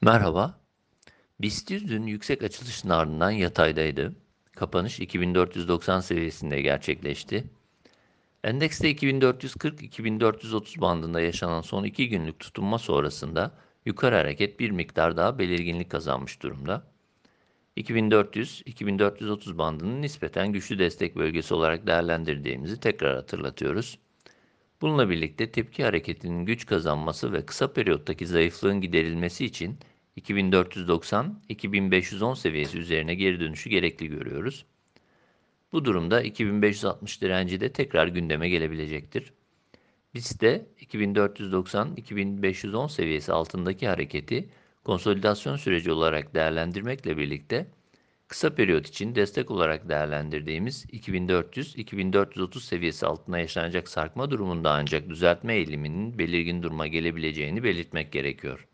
Merhaba. BIST 100 dün yüksek açılışın ardından yataydaydı. Kapanış 2490 seviyesinde gerçekleşti. Endekste 2440-2430 bandında yaşanan son iki günlük tutunma sonrasında yukarı hareket bir miktar daha belirginlik kazanmış durumda. 2400-2430 bandının nispeten güçlü destek bölgesi olarak değerlendirdiğimizi tekrar hatırlatıyoruz. Bununla birlikte tepki hareketinin güç kazanması ve kısa periyottaki zayıflığın giderilmesi için 2490-2510 seviyesi üzerine geri dönüşü gerekli görüyoruz. Bu durumda 2560 direnci de tekrar gündeme gelebilecektir. Biz de 2490-2510 seviyesi altındaki hareketi konsolidasyon süreci olarak değerlendirmekle birlikte kısa periyot için destek olarak değerlendirdiğimiz 2400-2430 seviyesi altına yaşanacak sarkma durumunda ancak düzeltme eğiliminin belirgin duruma gelebileceğini belirtmek gerekiyor.